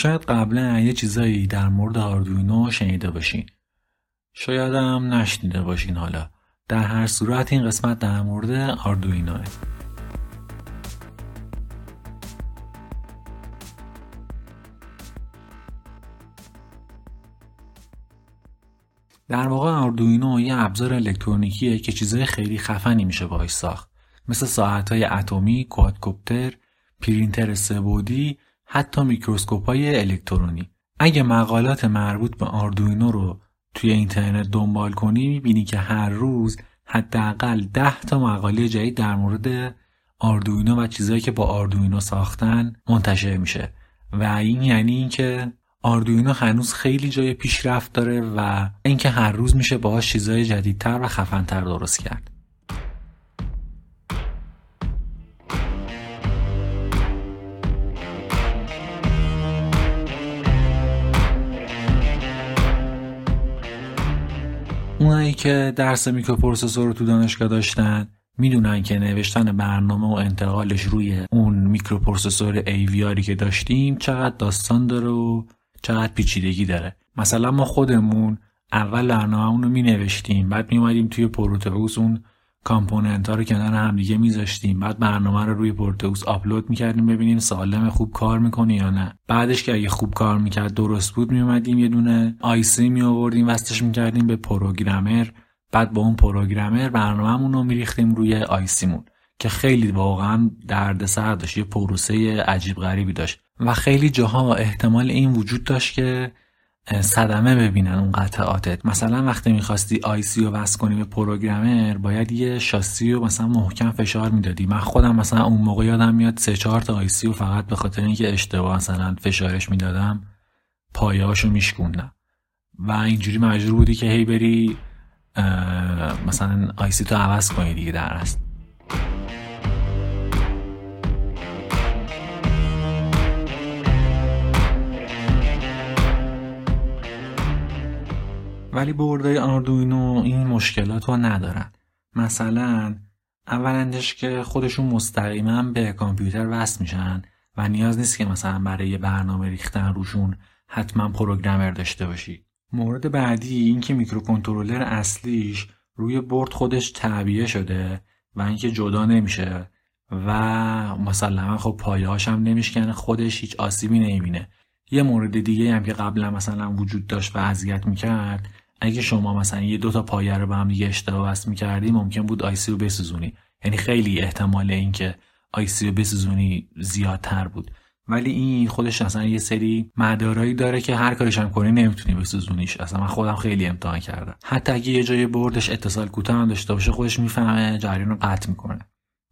شاید قبلا یه چیزایی در مورد آردوینو شنیده باشین. شاید هم نشنیده باشین حالا. در هر صورت این قسمت در مورد آردوینوه. در واقع آردوینو یه ابزار الکترونیکیه که چیزای خیلی خفنی میشه باهاش ساخت. مثل ساعتهای اتمی، کوادکوپتر، پرینتر سه‌بعدی، حتی میکروسکوپ های الکترونی. اگه مقالات مربوط به آردوینو رو توی اینترنت دنبال کنی می‌بینی که هر روز حداقل 10 تا مقاله جدید در مورد آردوینو و چیزهایی که با آردوینو ساختن منتشر میشه و این یعنی اینکه آردوینو هنوز خیلی جای پیشرفت داره و اینکه هر روز میشه باهاش چیزای جدیدتر و خفنتر درست کرد اونایی که درس microprocessor رو تو دانشگاه داشتن می‌دونن که نوشتن برنامه و انتقالش روی اون microprocessor AVR ی که داشتیم چقدر داستان داره و چقدر پیچیدگی داره. مثلا ما خودمون اول برنامه رو می نوشتیم بعد می توی Proteus اون component ها رو کنار هم دیگه میذاشتیم. بعد برنامه رو روی Proteus آپلود می‌کردیم ببینیم سالم خوب کار می‌کنه یا نه. بعدش که اگه خوب کار می‌کرد درست بود میومدیم یه دونه IC می آوردیم وصلش می‌کردیم به programmer. بعد با اون پروگرامر برنامهمون رو میریختیم روی آیسیمون که خیلی واقعا دردسر داشت. یه پروسه عجیب غریبی داشت. و خیلی جاها احتمال این وجود داشت که صدمه ببینن اون قطعاتت مثلا وقتی می‌خواستی آیسی رو وصل کنی به پروگرامر باید یه شاسی رو مثلا محکم فشار می‌دادی. من خودم مثلا اون موقع یادم میاد سه چهار تا آیسی رو فقط به خاطر اینکه اشتباه مثلا فشارش می‌دادم پایهاشو میشکوندم. و اینجوری مجبور بودی که هی بری مثلا آیسی تو عوض کنی دیگه در است ولی بردهای آردوینو این مشکلات رو ندارن. مثلا اولندش که خودشون مستقیما به کامپیوتر وصل میشن و نیاز نیست که مثلا برای برنامه ریختن روشون حتما پروگرامر داشته باشی. مورد بعدی این که میکروکنترلر اصلیش روی برد خودش تعبیه شده و اینکه جدا نمیشه و مسلما خب پایهاش هم نمیشکنه خودش هیچ آسیبی نمی‌بینه. یه مورد دیگه هم که قبلا مثلا وجود داشت و اذیت می‌کرد اگه شما مثلا یه دو تا پایه رو به هم دیگه اشتباه وصل می‌کردی ممکن بود آیسی رو بسوزونی. یعنی خیلی احتمال اینکه آیسی رو بسوزونی زیادتر بود. ولی این خودش اصلا یه سری مدارایی داره که هر کارش هم کنی نمی‌تونی بسوزونیش. اصلا من خودم خیلی امتحان کردم. حتی اگه یه جای بردش اتصال کوتاه هم داشته باشه خودش می‌فهمه جریان رو قطع می‌کنه.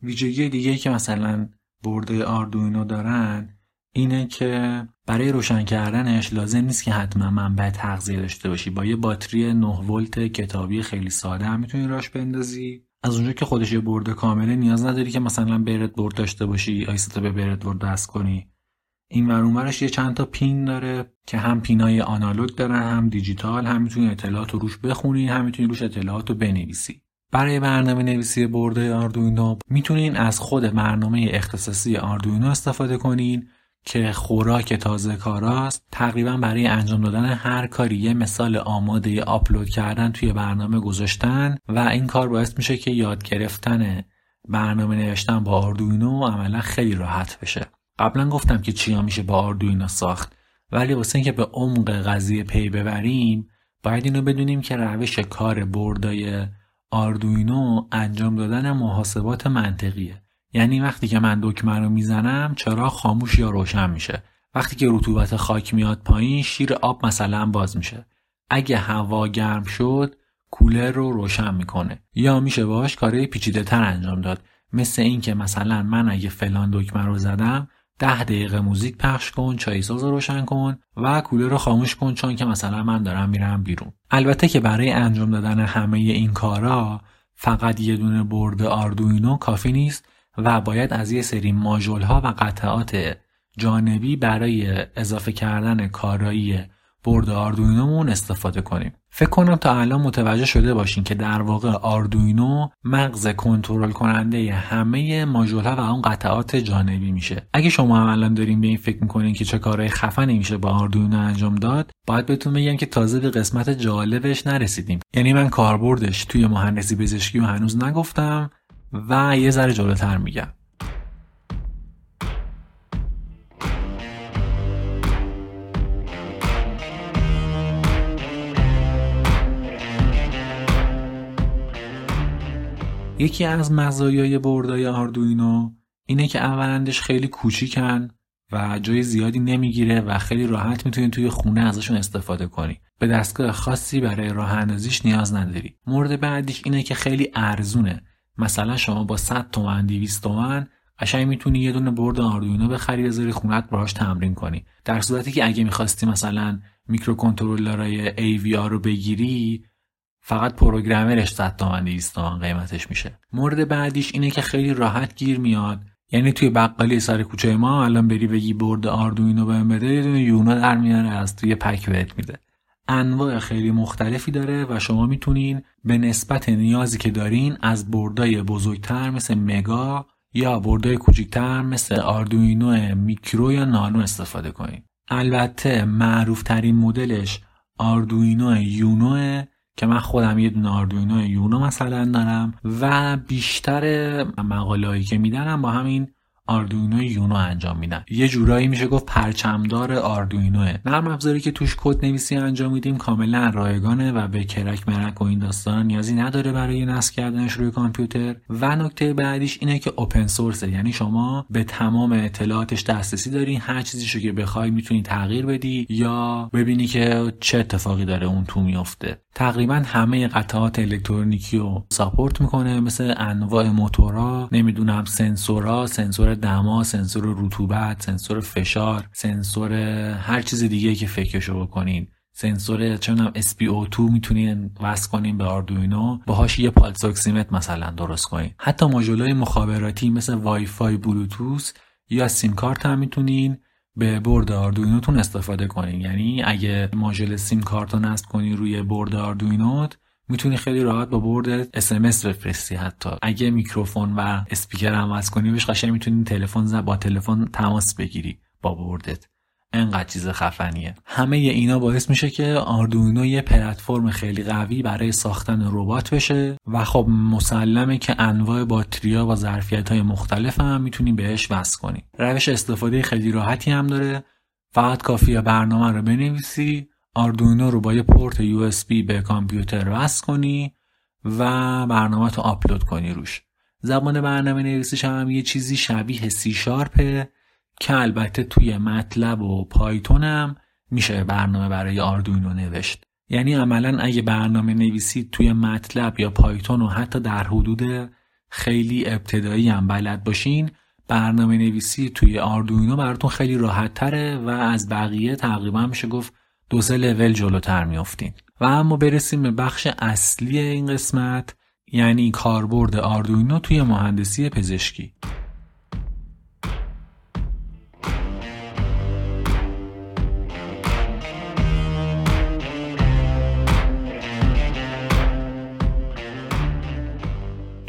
ویژگی دیگه که مثلا برده آردوینو دارن اینه که برای روشن کردنش لازم نیست که حتما منبع تغذیه داشته باشی. با یه باتری 9 ولت کتابی خیلی ساده هم می‌تونی راش بندازی. از اونجا که خودش یه برده کامله نیاز نداری که مثلا برد برد داشته باشی آیستو به برد برد دست کنی. این ورونورش یه چند تا پین داره که هم پینای آنالوگ دارن هم دیجیتال هم می‌تونی اطلاعات رو روش بخونی هم می‌تونی روش اطلاعات رو بنویسی. برای برنامه نویسی برده آردوینو می‌تونین از خود برنامه اختصاصی آردوینو استفاده کنین. که خوراک تازه کاراست تقریبا برای انجام دادن هر کاری یه مثال آماده آپلود کردن توی برنامه گذاشتن و این کار باعث میشه که یاد گرفتن برنامه نوشتن با آردوینو عملا خیلی راحت بشه. قبلا گفتم که چیا میشه با آردوینو ساخت ولی واسه اینکه به عمق قضیه پی ببریم باید اینو بدونیم که روش کار بردای آردوینو انجام دادن محاسبات منطقیه. یعنی وقتی که من دکمه رو می‌زنم چرا خاموش یا روشن میشه؟ وقتی که رطوبت خاک میاد پایین شیر آب مثلا باز میشه. اگه هوا گرم شد کولر رو روشن می‌کنه. یا میشه باش کارهای پیچیده تر انجام داد. مثل اینکه مثلا من اگه فلان دکمه رو زدم ده دقیقه موزیک پخش کن چای ساز رو روشن کن و کولر رو خاموش کن چون که مثلا من دارم میرم بیرون. البته که برای انجام دادن همه این کارا فقط یه دونه برد آردوینو کافی نیست. و باید از یه سری ماژول ها و قطعات جانبی برای اضافه کردن کارایی برد آردوینومون استفاده کنیم. فکر کنم تا الان متوجه شده باشین که در واقع آردوینو مغز کنترل کننده همه ماژولها و اون قطعات جانبی میشه. اگه شما هم الان دارین به این فکر می‌کنین که چه کارهای خفنی میشه با آردوینو انجام داد باید بهتون بگم که تازه به قسمت جالبش نرسیدیم. یعنی من کاربردش توی مهندسی پزشکی و هنوز نگفتم. و یه ذره جلوتر میگم. یکی از مزایای بردای آردوینو اینه که اولندش خیلی کوچیکن و جای زیادی نمی‌گیره و خیلی راحت می‌تونی توی خونه ازشون استفاده کنی. به دستگاه خاصی برای راه اندازیش نیاز نداری. مورد بعدیش اینه که خیلی ارزونه. مثلا شما با 100 تومن 200 تومن قشنگ می‌تونی یه دونه برد آردوینو بخری بذاری خونت باهاش تمرین کنی. در صورتی که اگه می‌خواستی مثلا میکروکنترلرای AVR رو بگیری فقط پروگرامرش 100 تومن 200 تومن قیمتش میشه. مورد بعدیش اینه که خیلی راحت گیر میاد. یعنی توی بقالی سر کوچه ما الان بری بگی برد آردوینو بهم بده یه دونه یونو در میاره از توی پک بهت میده. انواع خیلی مختلفی داره و شما می‌تونین به نسبت نیازی که دارین از بردای بزرگتر مثل مگا یا بردای کوچیکتر مثل آردوینو میکرو یا نانو استفاده کنین. البته معروف ترین مدلش آردوینو یونو که من خودم یه دونه آردوینو یونو مثلا دارم و بیشتر مقاله که میدن هم با همین آردوینو یونو انجام میدن. یه جورایی میشه گفت پرچمدار آردوینوه. نرم افزاری که توش کد نویسی انجام میدیم کاملا رایگانه و به crack مرک و این داستان نیازی نداره برای نصب کردنش روی کامپیوتر. و نکته بعدیش اینه که open source ه یعنی شما به تمام اطلاعاتش دسترسی دارین هر چیزی که بخوای می‌تونی تغییر بدی یا ببینی که چه اتفاقی داره اون تو میفته تقریبا همه قطعات الکترونیکی رو support می‌کنه مثل انواع موتورا نمی‌دونم سنسورا سنسور دما سنسور رطوبت سنسور فشار سنسور هر چیز دیگه که فکرشو بکنین. سنسور چونم SPO2 می‌تونین وصل کنین به آردوینو باهاش یه pulse oximeter مثلا درست کنین. حتی ماژولای مخابراتی مثل وای فای بلوتوث یا سیم کارت هم می‌تونین. به برد آردوینوتون استفاده کنین. یعنی اگه ماژول سیم کارت رو نصب کنی روی برد آردوینوت می‌تونی خیلی راحت با برد اس بفرستی حتی. اگه میکروفون و اسپیکر وصل کنی بهش قشنگ می‌تونی تلفن با تلفن تماس بگیری با بردت. انقدر چیز خفنیه. همه اینا باعث میشه که آردوینو یه پلتفرم خیلی قوی برای ساختن ربات بشه و خب مسلمه که انواع باتریا و ظرفیت های مختلف هم می‌تونی بهش وصل کنی. روش استفاده خیلی راحتی هم داره. فقط کافیه برنامه رو بنویسی آردوینو رو با یه پورت یو به کامپیوتر وصل کنی و برنامه تو آپلود کنی روش. زبان برنامه نویسیش هم یه چیزی شبیه C Sharp ه که البته توی MATLAB و پایتون هم میشه برنامه برای آردوینو نوشت. یعنی عملا اگه برنامه نویسی توی MATLAB یا پایتون و حتی در حدود خیلی ابتدایی هم بلد باشین برنامه نویسی توی آردوینو براتون خیلی راحت تره و از بقیه تقریبا میشه گفت دو سه لول جلوتر میافتین. و اما برسیم به بخش اصلی این قسمت یعنی کاربرد آردوینو توی مهندسی پزشکی.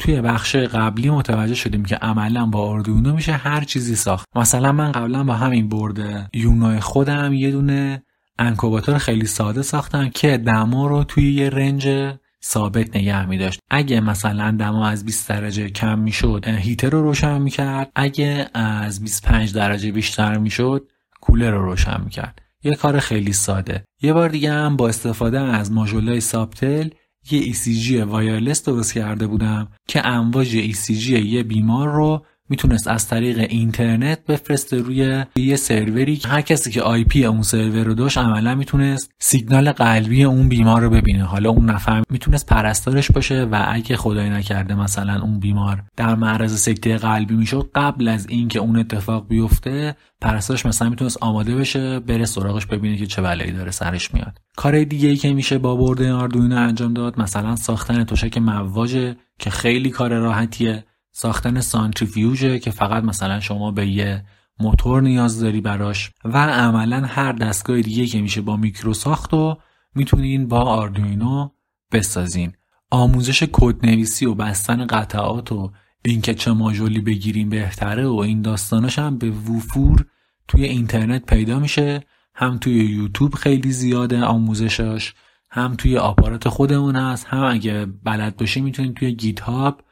توی بخش قبلی متوجه شدیم که عملا با آردوینو میشه هر چیزی ساخت. مثلا من قبلا با همین برد یونو خودم یه دونه انکوباتور خیلی ساده ساختم که دما رو توی یه range ثابت نگه می داشت اگه مثلا دما از 20 درجه کم می‌شد heater رو روشن می‌کرد. اگه از 25 درجه بیشتر می‌شد کولر رو روشن می‌کرد. یه کار خیلی ساده. یه بار دیگه هم با استفاده از ماژولای سابتل یه ECG wireless درست کرده بودم که امواج ECG یه بیمار رو می‌تونست از طریق اینترنت بفرسته روی یه سروری که هر کسی که IP اون سرور رو داشت عملا می‌تونست سیگنال قلبی اون بیمار رو ببینه. حالا اون نفر می‌تونست پرستارش باشه و اگه خدای نکرده مثلا اون بیمار در معرض سکته قلبی می‌شد قبل از اینکه اون اتفاق بیفته پرستارش مثلا می‌تونست آماده بشه بره سراغش ببینه که چه بلایی داره سرش میاد. کار دیگه ای که میشه با برد آردوینو انجام داد مثلا ساختن تشک مواجه که خیلی کار راحتیه. ساختن سانتریفیوژه که فقط مثلا شما به یه موتور نیاز داری براش و عملا هر دستگاه دیگه که میشه با میکرو ساخت و می‌تونین با آردوینو بسازین. آموزش کدنویسی و بستن قطعات و اینکه چه ماژولی بگیریم بهتره و این داستاناش هم به وفور توی اینترنت پیدا میشه. هم توی یوتیوب خیلی زیاده آموزشاش هم توی آپارات خودمون هست. هم اگه بلد باشی می‌تونید توی گیت هاب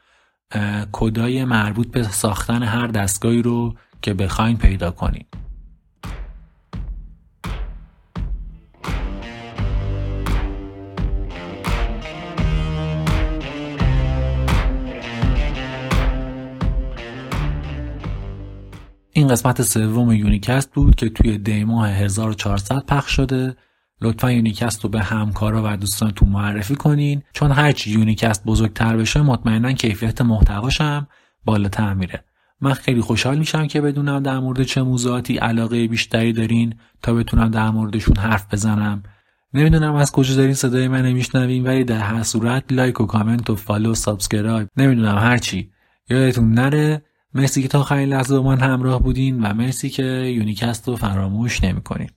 کدای مربوط به ساختن هر دستگاهی رو که بخواین پیدا کنید این قسمت سوم یونیکست بود که توی دیماه 1400 پخش شده لطفا یونیکست رو به همکارا و دوستانتون معرفی کنین. چون هرچی یونیکست بزرگتر بشه مطمئنا کیفیت محتواش هم بالاتر میره. من خیلی خوشحال میشم که بدونم در مورد چه موضوعاتی علاقه بیشتری دارین تا بتونم در موردشون حرف بزنم. نمی‌دونم از کجا دارین صدای من میشنوین ولی در هر صورت like و کامنت و follow و subscribe. نمی‌دونم هرچی یادتون نره. مرسی که تا آخرین لحظه با من همراه بودین و مرسی که یونیکست رو فراموش نمی‌کنین.